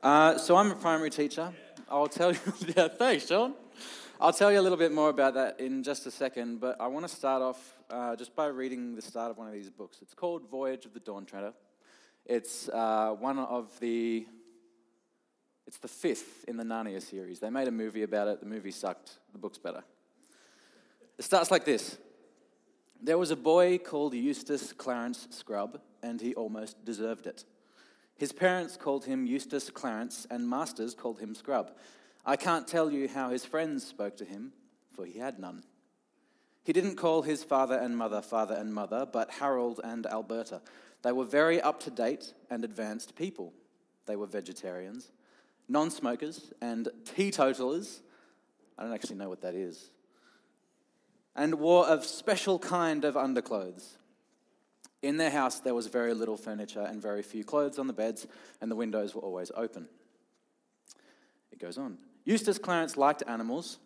Uh, so I'm a primary teacher. I'll tell you. yeah, thanks, Sean. I'll tell you a little bit more about that in just a second, but I want to start off uh, just by reading the start of one of these books. It's called Voyage of the Dawn Treader. It's uh, one of the. It's the fifth in the Narnia series. They made a movie about it. The movie sucked. The book's better. It starts like this. There was a boy called Eustace Clarence Scrubb, and he almost deserved it. His parents called him Eustace Clarence, and masters called him Scrubb. I can't tell you how his friends spoke to him, for he had none. He didn't call his father and mother father and mother, but Harold and Alberta. They were very up to date and advanced people. They were vegetarians, non smokers, and teetotalers. I don't actually know what that is. And wore a special kind of underclothes. In their house, there was very little furniture and very few clothes on the beds, and the windows were always open. It goes on. Eustace Clarence liked animals.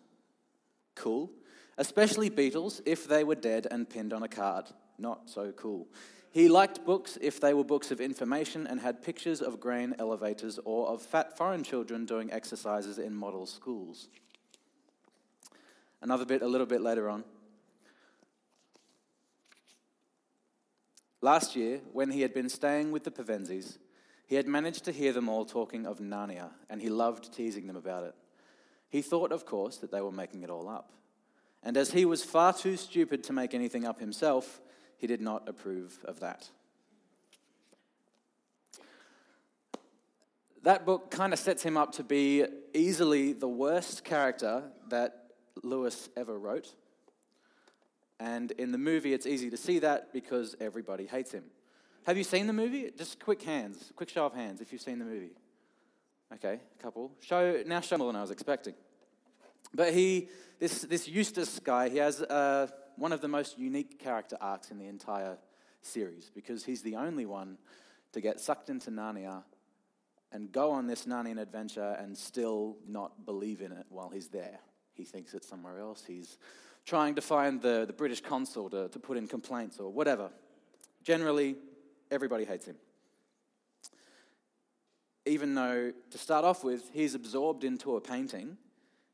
Cool. Especially beetles if they were dead and pinned on a card. Not so cool. He liked books if they were books of information and had pictures of grain elevators or of fat foreign children doing exercises in model schools. Another bit a little bit later on. Last year, when he had been staying with the Pevensies, he had managed to hear them all talking of Narnia, and he loved teasing them about it. He thought, of course, that they were making it all up. And as he was far too stupid to make anything up himself, he did not approve of that. That book kind of sets him up to be easily the worst character that Lewis ever wrote. And in the movie, it's easy to see that because everybody hates him. Have you seen the movie? Just quick hands, quick show of hands if you've seen the movie. Okay, a couple. Show now show more than I was expecting. But he, this this Eustace guy, he has uh, one of the most unique character arcs in the entire series because he's the only one to get sucked into Narnia and go on this Narnian adventure and still not believe in it while he's there. He thinks it's somewhere else. He's trying to find the, the British consul to, to put in complaints or whatever. Generally, everybody hates him. Even though, to start off with, he's absorbed into a painting,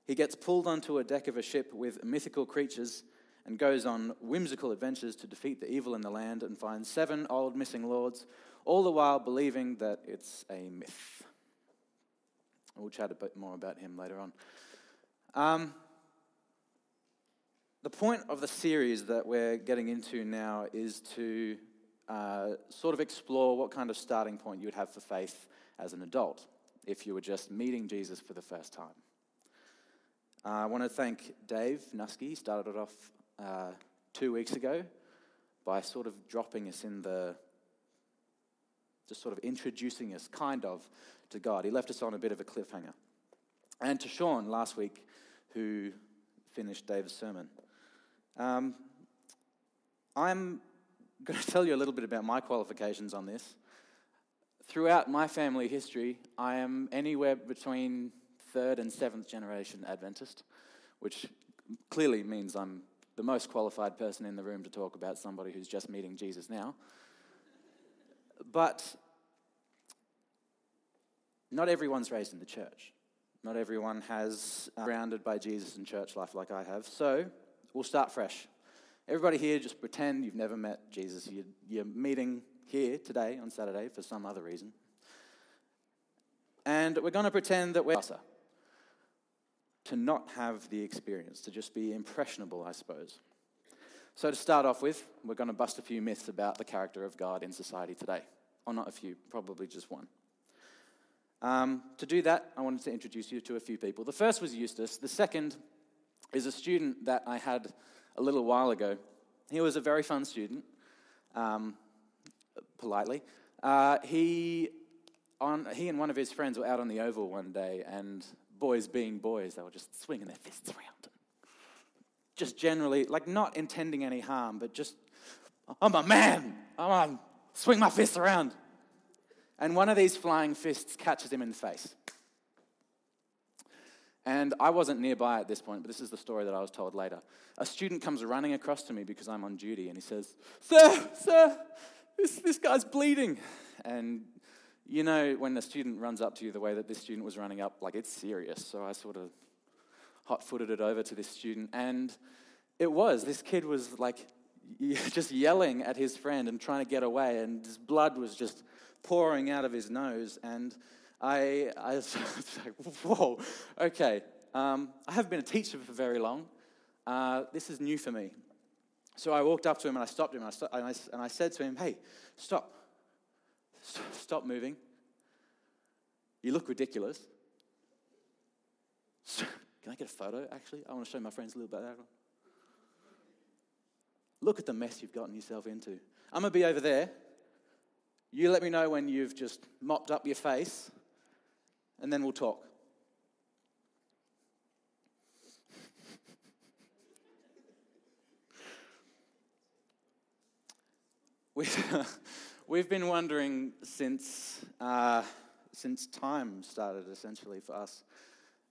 he gets pulled onto a deck of a ship with mythical creatures and goes on whimsical adventures to defeat the evil in the land and find seven old missing lords, all the while believing that it's a myth. We'll chat a bit more about him later on. Um, the point of the series that we're getting into now is to uh, sort of explore what kind of starting point you would have for faith as an adult if you were just meeting Jesus for the first time. Uh, I want to thank Dave Nusky, started it off uh, two weeks ago by sort of dropping us in the, just sort of introducing us, kind of, to God. He left us on a bit of a cliffhanger. And to Sean last week, who finished Dave's sermon. Um, I'm going to tell you a little bit about my qualifications on this. Throughout my family history, I am anywhere between third and seventh generation Adventist, which clearly means I'm the most qualified person in the room to talk about somebody who's just meeting Jesus now. But not everyone's raised in the church. Not everyone has uh, grounded by Jesus in church life like I have. So We'll start fresh. Everybody here, just pretend you've never met Jesus. You're, you're meeting here today on Saturday for some other reason. And we're going to pretend that we're to not have the experience, to just be impressionable, I suppose. So, to start off with, we're going to bust a few myths about the character of God in society today. Or not a few, probably just one. Um, to do that, I wanted to introduce you to a few people. The first was Eustace. The second is a student that I had a little while ago. He was a very fun student, um, politely. Uh, he, on, he and one of his friends were out on the oval one day, and boys being boys, they were just swinging their fists around. Just generally, like not intending any harm, but just, I'm a man, I'm on, swing my fists around. And one of these flying fists catches him in the face. And I wasn't nearby at this point, but this is the story that I was told later. A student comes running across to me because I'm on duty, and he says, Sir, sir, this, this guy's bleeding. And you know, when a student runs up to you the way that this student was running up, like it's serious. So I sort of hot footed it over to this student. And it was. This kid was like just yelling at his friend and trying to get away, and his blood was just pouring out of his nose. And I, I was like, whoa, okay. Um, I haven't been a teacher for very long. Uh, this is new for me. So I walked up to him and I stopped him and I, and I, and I said to him, hey, stop. Stop moving. You look ridiculous. Can I get a photo, actually? I want to show my friends a little bit. Look at the mess you've gotten yourself into. I'm going to be over there. You let me know when you've just mopped up your face, and then we'll talk. We've, we've been wondering since, uh, since time started, essentially, for us.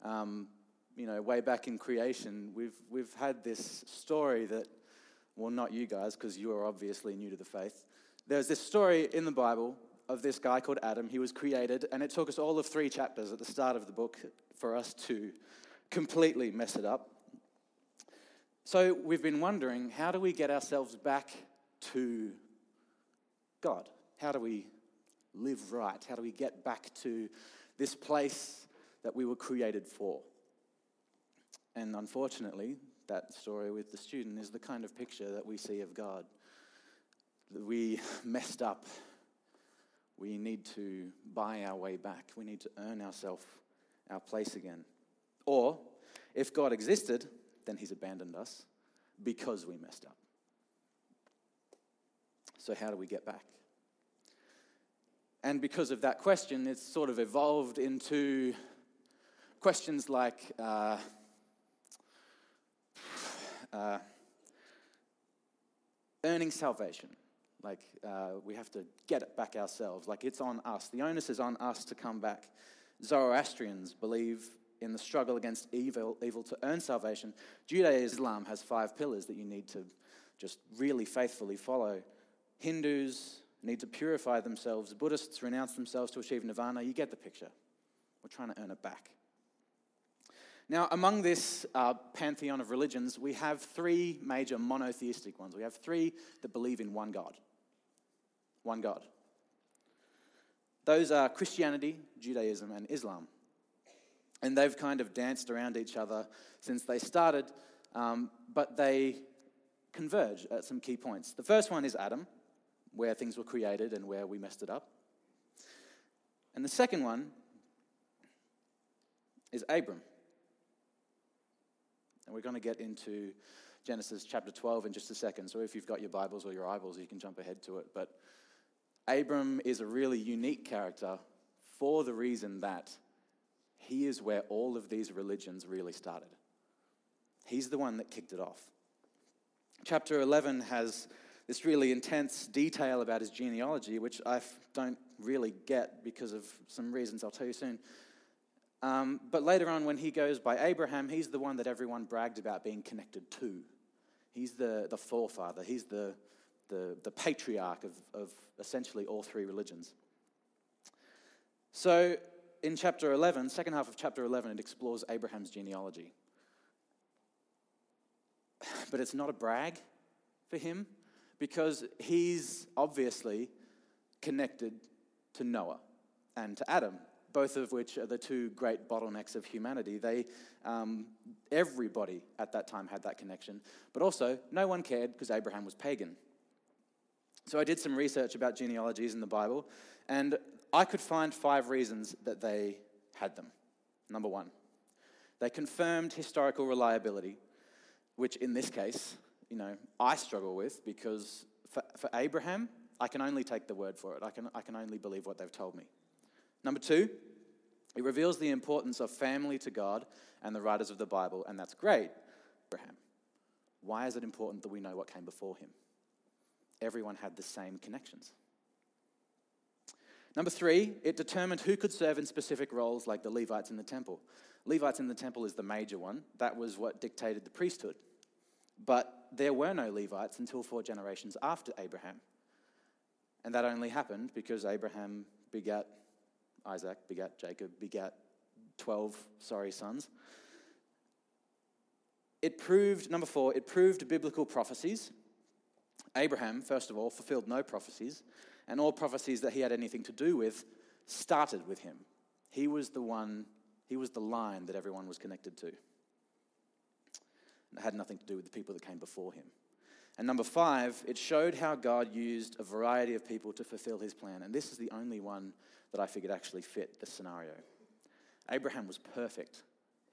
Um, you know, way back in creation, we've, we've had this story that, well, not you guys, because you are obviously new to the faith. There's this story in the Bible of this guy called Adam. He was created, and it took us all of three chapters at the start of the book for us to completely mess it up. So we've been wondering how do we get ourselves back to God? How do we live right? How do we get back to this place that we were created for? And unfortunately, that story with the student is the kind of picture that we see of God. We messed up. We need to buy our way back. We need to earn ourselves our place again. Or, if God existed, then He's abandoned us because we messed up. So, how do we get back? And because of that question, it's sort of evolved into questions like uh, uh, earning salvation. Like, uh, we have to get it back ourselves. Like, it's on us. The onus is on us to come back. Zoroastrians believe in the struggle against evil, evil to earn salvation. Judaism has five pillars that you need to just really faithfully follow. Hindus need to purify themselves. Buddhists renounce themselves to achieve nirvana. You get the picture. We're trying to earn it back. Now, among this uh, pantheon of religions, we have three major monotheistic ones. We have three that believe in one God. One God. Those are Christianity, Judaism, and Islam. And they've kind of danced around each other since they started, um, but they converge at some key points. The first one is Adam, where things were created and where we messed it up. And the second one is Abram. And we're going to get into Genesis chapter 12 in just a second. So if you've got your Bibles or your eyeballs, you can jump ahead to it. But Abram is a really unique character for the reason that he is where all of these religions really started. He's the one that kicked it off. Chapter 11 has this really intense detail about his genealogy, which I don't really get because of some reasons I'll tell you soon. Um, but later on, when he goes by Abraham, he's the one that everyone bragged about being connected to. He's the, the forefather, he's the, the, the patriarch of, of essentially all three religions. So, in chapter 11, second half of chapter 11, it explores Abraham's genealogy. But it's not a brag for him because he's obviously connected to Noah and to Adam, both of which are the two great bottlenecks of humanity. They, um, everybody at that time had that connection, but also no one cared because Abraham was pagan. So I did some research about genealogies in the Bible, and I could find five reasons that they had them. Number one, they confirmed historical reliability, which in this case you know, I struggle with because for, for Abraham, I can only take the word for it. I can, I can only believe what they've told me. Number two, it reveals the importance of family to God and the writers of the Bible, and that's great. Abraham. Why is it important that we know what came before him? Everyone had the same connections. Number three, it determined who could serve in specific roles like the Levites in the temple. Levites in the temple is the major one. That was what dictated the priesthood. But there were no Levites until four generations after Abraham. And that only happened because Abraham begat Isaac begat Jacob, begat 12, sorry, sons. It proved, number four, it proved biblical prophecies. Abraham, first of all, fulfilled no prophecies, and all prophecies that he had anything to do with started with him. He was the one, he was the line that everyone was connected to. It had nothing to do with the people that came before him. And number five, it showed how God used a variety of people to fulfill his plan. And this is the only one that I figured actually fit the scenario. Abraham was perfect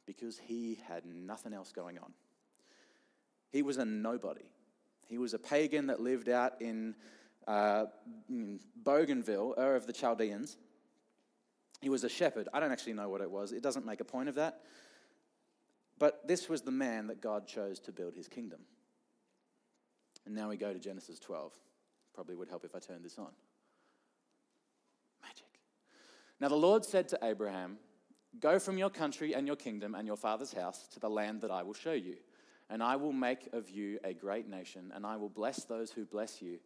because he had nothing else going on. He was a nobody. He was a pagan that lived out in, uh, in Bougainville, Ur of the Chaldeans. He was a shepherd. I don't actually know what it was. It doesn't make a point of that. But this was the man that God chose to build his kingdom. And now we go to Genesis 12. Probably would help if I turned this on. Magic. Now the Lord said to Abraham, Go from your country and your kingdom and your father's house to the land that I will show you. And I will make of you a great nation, and I will bless those who bless you.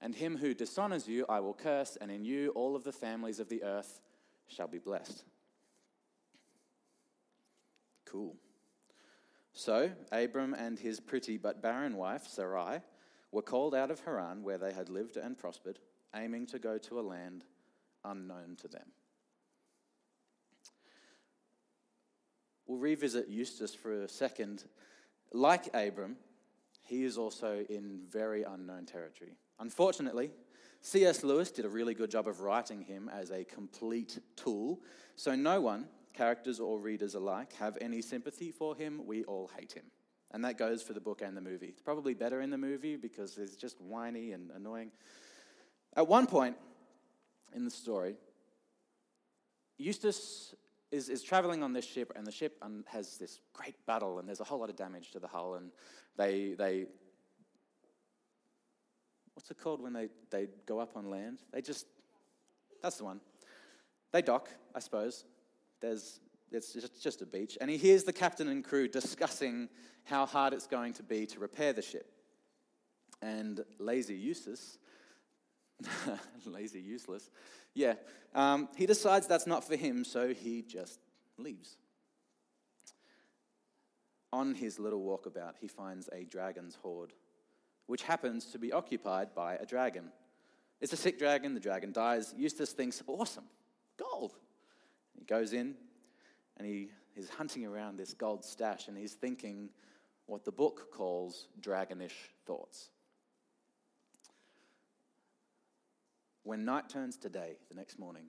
And him who dishonors you I will curse, and in you all of the families of the earth shall be blessed. Cool. So Abram and his pretty but barren wife, Sarai, were called out of Haran, where they had lived and prospered, aiming to go to a land unknown to them. We'll revisit Eustace for a second. Like Abram, he is also in very unknown territory. Unfortunately, C.S. Lewis did a really good job of writing him as a complete tool, so no one, characters or readers alike, have any sympathy for him. We all hate him. And that goes for the book and the movie. It's probably better in the movie because it's just whiny and annoying. At one point in the story, Eustace is, is traveling on this ship, and the ship um, has this great battle, and there's a whole lot of damage to the hull, and they, they what's it called when they, they go up on land? They just, that's the one. They dock, I suppose. There's it's just just a beach. And he hears the captain and crew discussing how hard it's going to be to repair the ship. And lazy Eustace, lazy useless, yeah, um, he decides that's not for him, so he just leaves. On his little walkabout, he finds a dragon's hoard, which happens to be occupied by a dragon. It's a sick dragon, the dragon dies. Eustace thinks, awesome, gold. He goes in, and he is hunting around this gold stash and he's thinking what the book calls dragonish thoughts. When night turns to day the next morning,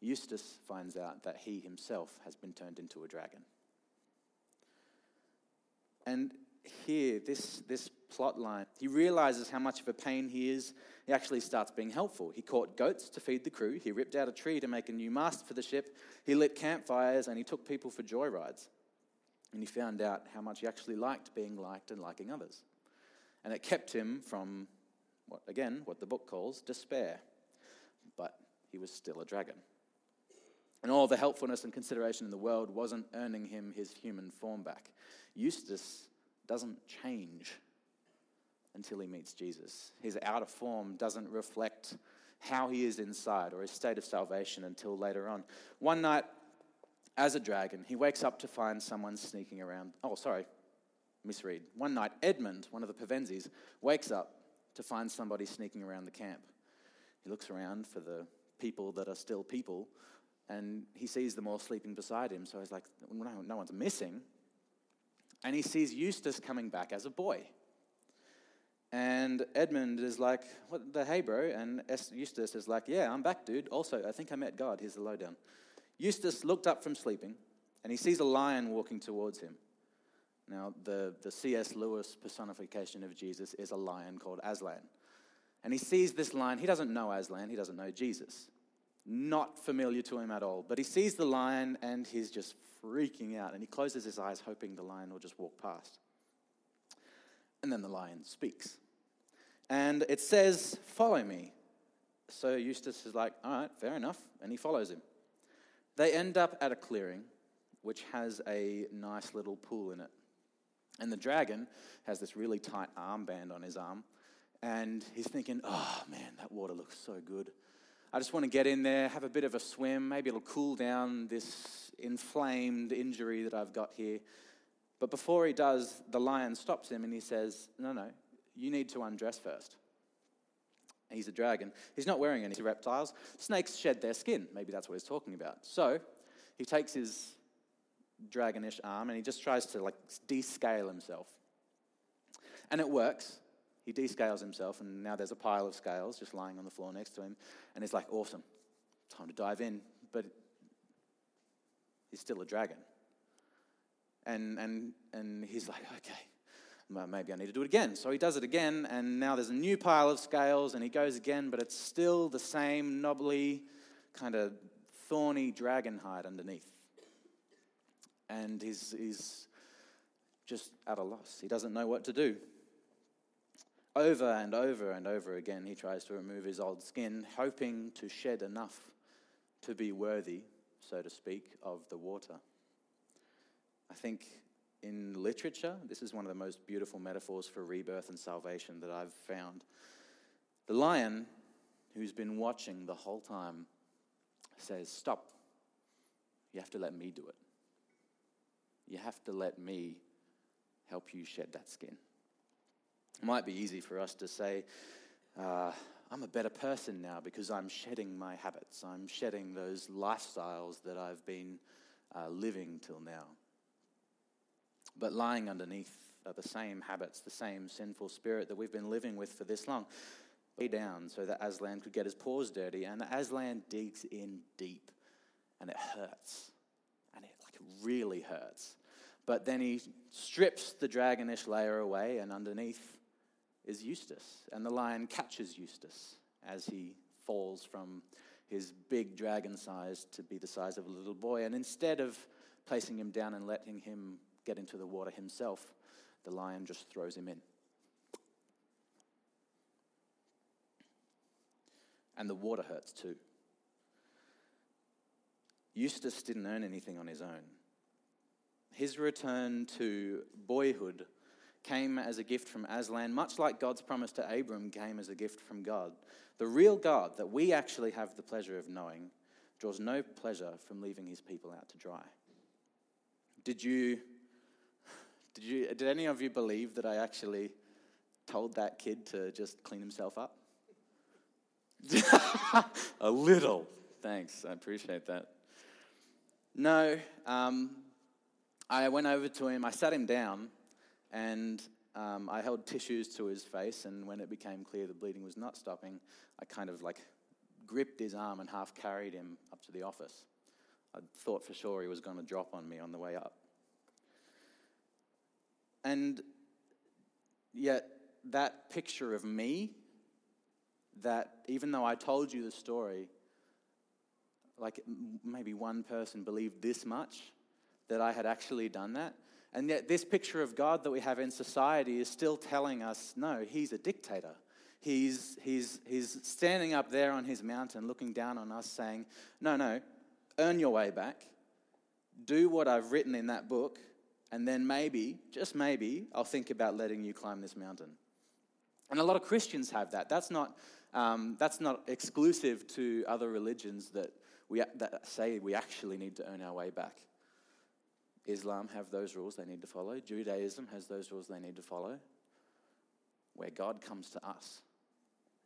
Eustace finds out that he himself has been turned into a dragon. And here, this, this plot line, he realizes how much of a pain he is. He actually starts being helpful. He caught goats to feed the crew. He ripped out a tree to make a new mast for the ship. He lit campfires and he took people for joyrides. And he found out how much he actually liked being liked and liking others. And it kept him from, what, again, what the book calls despair. He was still a dragon. And all the helpfulness and consideration in the world wasn't earning him his human form back. Eustace doesn't change until he meets Jesus. His outer form doesn't reflect how he is inside or his state of salvation until later on. One night, as a dragon, he wakes up to find someone sneaking around. Oh, sorry, misread. One night, Edmund, one of the Pevensies, wakes up to find somebody sneaking around the camp. He looks around for the people that are still people, and he sees them all sleeping beside him. So he's like, no, no one's missing and he sees Eustace coming back as a boy. And Edmund is like, What the hey, bro? And Eustace is like, Yeah, I'm back, dude. Also, I think I met God. Here's the lowdown. Eustace looked up from sleeping and he sees a lion walking towards him. Now, the, the C.S. Lewis personification of Jesus is a lion called Aslan. And he sees this lion. He doesn't know Aslan, he doesn't know Jesus. Not familiar to him at all. But he sees the lion and he's just freaking out, and he closes his eyes, hoping the lion will just walk past. And then the lion speaks. And it says, Follow me. So Eustace is like, All right, fair enough. And he follows him. They end up at a clearing which has a nice little pool in it. And the dragon has this really tight armband on his arm. And he's thinking, Oh man, that water looks so good. I just want to get in there, have a bit of a swim. Maybe it'll cool down this inflamed injury that I've got here. But before he does, the lion stops him and he says, No, no, you need to undress first. He's a dragon. He's not wearing any reptiles. Snakes shed their skin. Maybe that's what he's talking about. So he takes his dragonish arm and he just tries to like descale himself. And it works. He descales himself, and now there's a pile of scales just lying on the floor next to him. And he's like, awesome, time to dive in. But he's still a dragon. And, and, and he's like, okay, maybe I need to do it again. So he does it again, and now there's a new pile of scales, and he goes again, but it's still the same knobbly, kind of thorny dragon hide underneath. And he's, he's just at a loss. He doesn't know what to do. Over and over and over again, he tries to remove his old skin, hoping to shed enough to be worthy, so to speak, of the water. I think in literature, this is one of the most beautiful metaphors for rebirth and salvation that I've found. The lion, who's been watching the whole time, says, Stop. You have to let me do it. You have to let me help you shed that skin. It might be easy for us to say, uh, I'm a better person now because I'm shedding my habits. I'm shedding those lifestyles that I've been uh, living till now. But lying underneath are the same habits, the same sinful spirit that we've been living with for this long. Lay down so that Aslan could get his paws dirty, and Aslan digs in deep, and it hurts, and it like really hurts. But then he strips the dragonish layer away, and underneath is Eustace. And the lion catches Eustace as he falls from his big dragon size to be the size of a little boy. And instead of placing him down and letting him get into the water himself, the lion just throws him in. And the water hurts too. Eustace didn't earn anything on his own. His return to boyhood came as a gift from Aslan, much like God's promise to Abram came as a gift from God. The real God that we actually have the pleasure of knowing draws no pleasure from leaving his people out to dry. Did you, did you, did any of you believe that I actually told that kid to just clean himself up? a little. Thanks, I appreciate that. No, um, I went over to him, I sat him down, and um, I held tissues to his face, and when it became clear the bleeding was not stopping, I kind of like gripped his arm and half carried him up to the office. I thought for sure he was going to drop on me on the way up. And yet, that picture of me, that even though I told you the story, like maybe one person believed this much, that I had actually done that, and yet, this picture of God that we have in society is still telling us no, he's a dictator. He's, he's, he's standing up there on his mountain looking down on us saying, no, no, earn your way back. Do what I've written in that book, and then maybe, just maybe, I'll think about letting you climb this mountain. And a lot of Christians have that. That's not, um, that's not exclusive to other religions that, we, that say we actually need to earn our way back. Islam have those rules they need to follow. Judaism has those rules they need to follow. Where God comes to us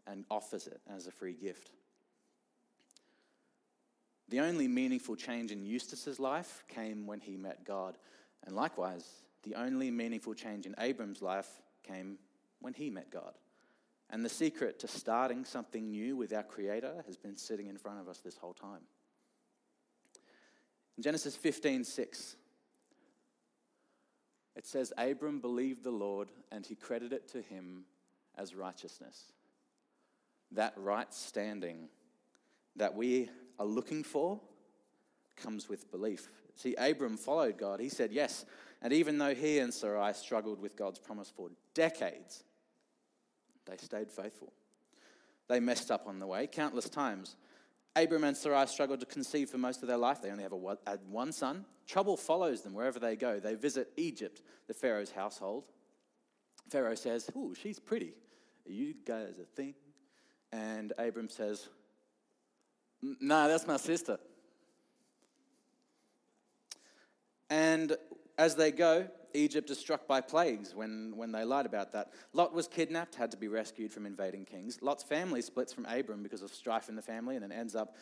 and offers it as a free gift. The only meaningful change in Eustace's life came when he met God. And likewise, the only meaningful change in Abram's life came when he met God. And the secret to starting something new with our Creator has been sitting in front of us this whole time. In Genesis 15 6, it says, Abram believed the Lord and he credited it to him as righteousness. That right standing that we are looking for comes with belief. See, Abram followed God. He said yes. And even though he and Sarai struggled with God's promise for decades, they stayed faithful. They messed up on the way countless times. Abram and Sarai struggled to conceive for most of their life. They only have a, had one son. Trouble follows them wherever they go. They visit Egypt, the Pharaoh's household. Pharaoh says, Ooh, she's pretty. Are you guys a thing? And Abram says, No, that's my sister. And as they go, Egypt is struck by plagues when, when they lied about that. Lot was kidnapped, had to be rescued from invading kings. Lot's family splits from Abram because of strife in the family and then ends up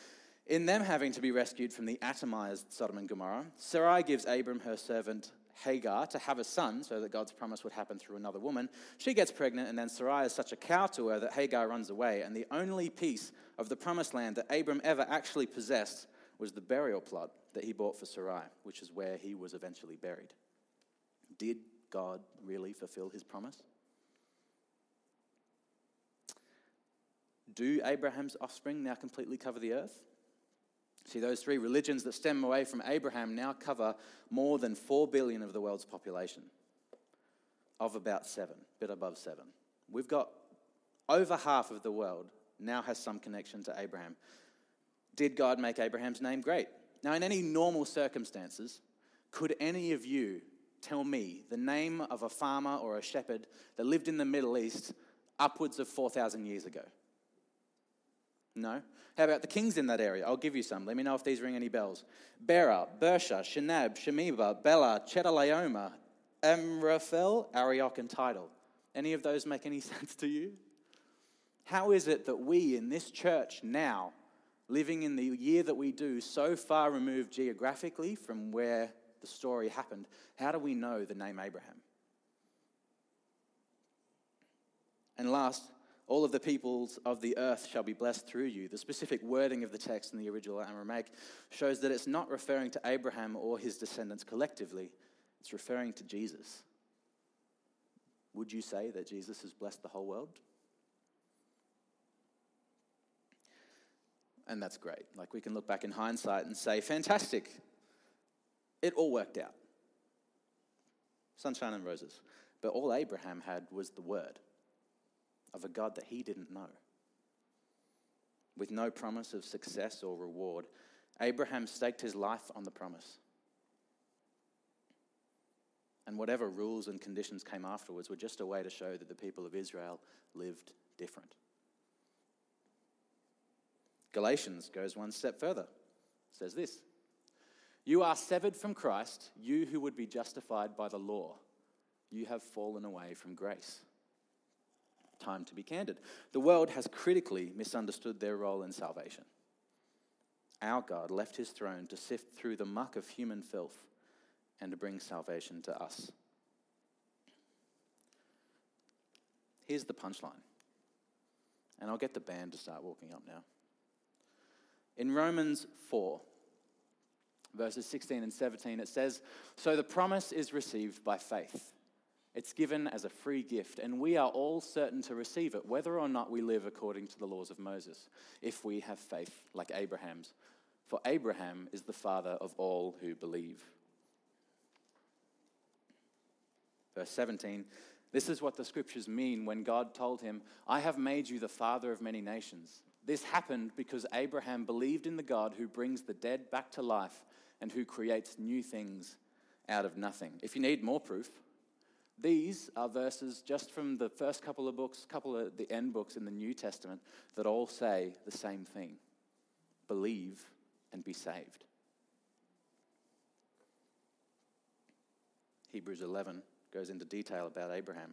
in them having to be rescued from the atomized Sodom and Gomorrah. Sarai gives Abram her servant Hagar to have a son so that God's promise would happen through another woman. She gets pregnant, and then Sarai is such a cow to her that Hagar runs away. And the only piece of the promised land that Abram ever actually possessed was the burial plot that he bought for Sarai, which is where he was eventually buried. Did God really fulfill his promise? Do Abraham's offspring now completely cover the earth? See, those three religions that stem away from Abraham now cover more than 4 billion of the world's population, of about seven, bit above seven. We've got over half of the world now has some connection to Abraham. Did God make Abraham's name great? Now, in any normal circumstances, could any of you tell me the name of a farmer or a shepherd that lived in the Middle East upwards of 4,000 years ago? No? How about the kings in that area? I'll give you some. Let me know if these ring any bells. Bera, Birsha, Shinab, Shemeber, Bela, Chedorlaomer, Amraphel, Arioch, and Tidal. Any of those make any sense to you? How is it that we in this church now, living in the year that we do, so far removed geographically from where the story happened, how do we know the name Abraham? And last, all of the peoples of the earth shall be blessed through you. The specific wording of the text in the original Aramaic shows that it's not referring to Abraham or his descendants collectively, it's referring to Jesus. Would you say that Jesus has blessed the whole world? And that's great. Like we can look back in hindsight and say, fantastic. It all worked out. Sunshine and roses. But all Abraham had was the word of a God that he didn't know. With no promise of success or reward, Abraham staked his life on the promise. And whatever rules and conditions came afterwards were just a way to show that the people of Israel lived different. Galatians goes one step further. Says this You are severed from Christ, you who would be justified by the law. You have fallen away from grace time to be candid. The world has critically misunderstood their role in salvation. Our God left his throne to sift through the muck of human filth and to bring salvation to us. Here's the punchline. And I'll get the band to start walking up now. In Romans 4, verses 16 and 17, it says, So the promise is received by faith. It's given as a free gift, and we are all certain to receive it, whether or not we live according to the laws of Moses, if we have faith like Abraham's. For Abraham is the father of all who believe. Verse 17 This is what the scriptures mean when God told him, I have made you the father of many nations. This happened because Abraham believed in the God who brings the dead back to life and who creates new things out of nothing. If you need more proof, these are verses just from the first couple of books, couple of the end books in the New Testament that all say the same thing believe and be saved. Hebrews 11 goes into detail about Abraham.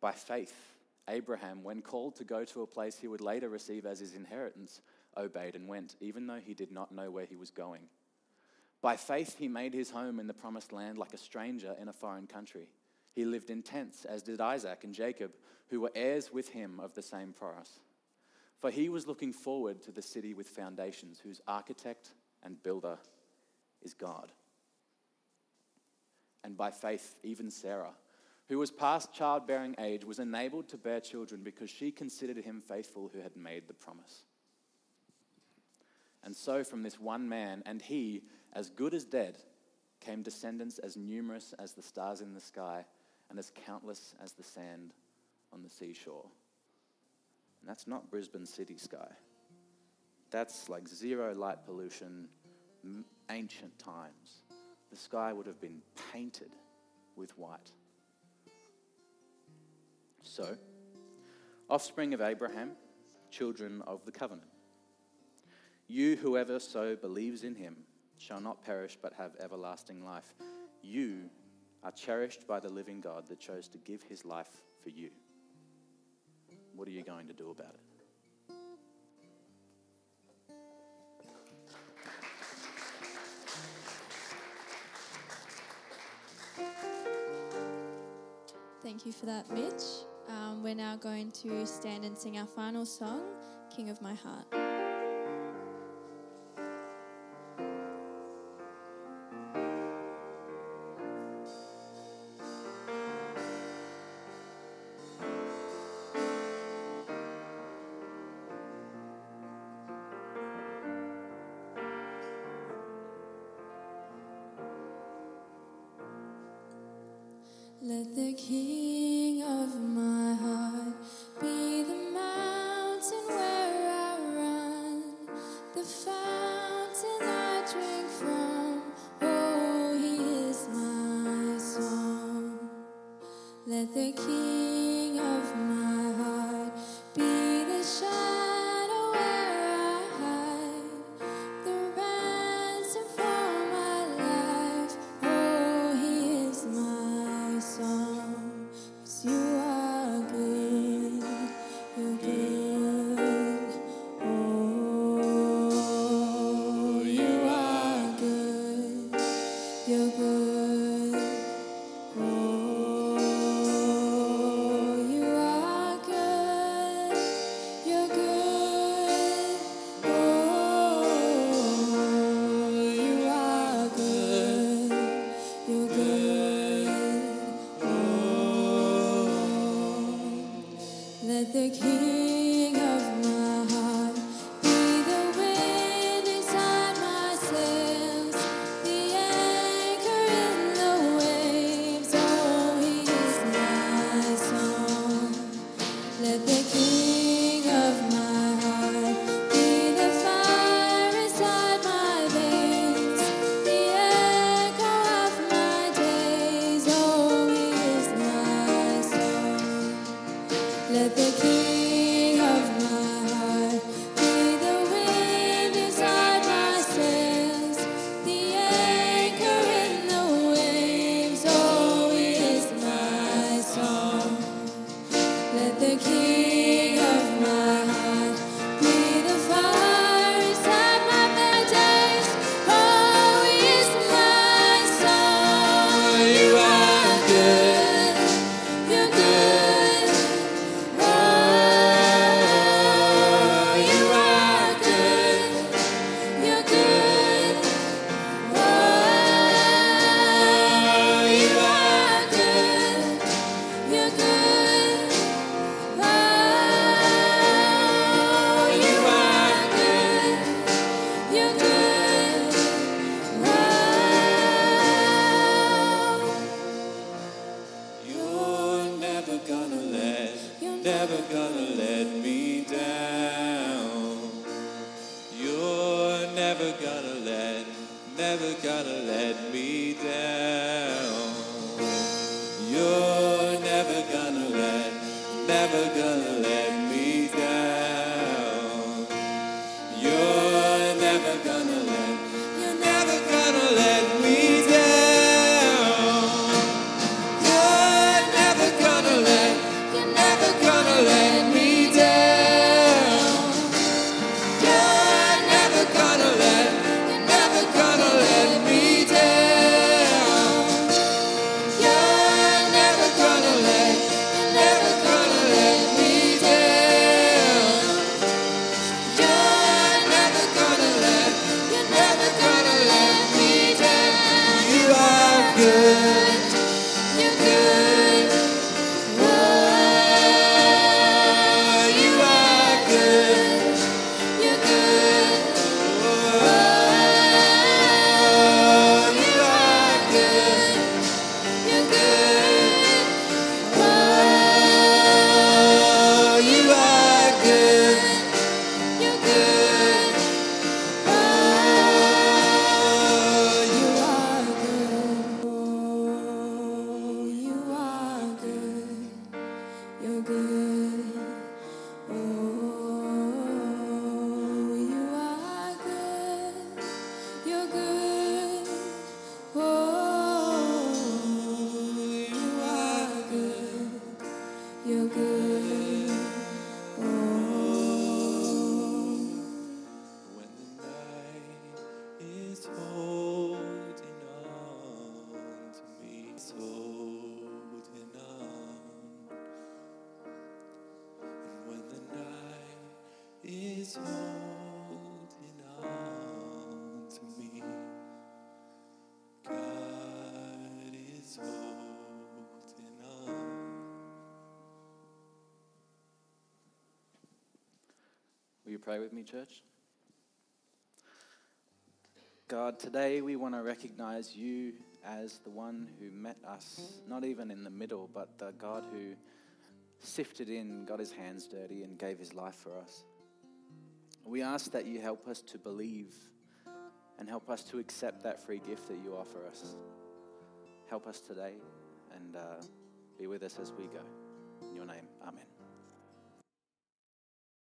By faith, Abraham, when called to go to a place he would later receive as his inheritance, obeyed and went, even though he did not know where he was going. By faith, he made his home in the promised land like a stranger in a foreign country. He lived in tents, as did Isaac and Jacob, who were heirs with him of the same promise. For he was looking forward to the city with foundations, whose architect and builder is God. And by faith, even Sarah, who was past childbearing age, was enabled to bear children because she considered him faithful who had made the promise. And so, from this one man, and he, as good as dead, came descendants as numerous as the stars in the sky and as countless as the sand on the seashore. And that's not Brisbane city sky. That's like zero light pollution, ancient times. The sky would have been painted with white. So, offspring of Abraham, children of the covenant. You, whoever so believes in him, shall not perish but have everlasting life. You are cherished by the living God that chose to give his life for you. What are you going to do about it? Thank you for that, Mitch. Um, we're now going to stand and sing our final song, King of My Heart. the key. Pray with me, church? God, today we want to recognize you as the one who met us, not even in the middle, but the God who sifted in, got his hands dirty, and gave his life for us. We ask that you help us to believe and help us to accept that free gift that you offer us. Help us today and uh, be with us as we go. In your name, amen.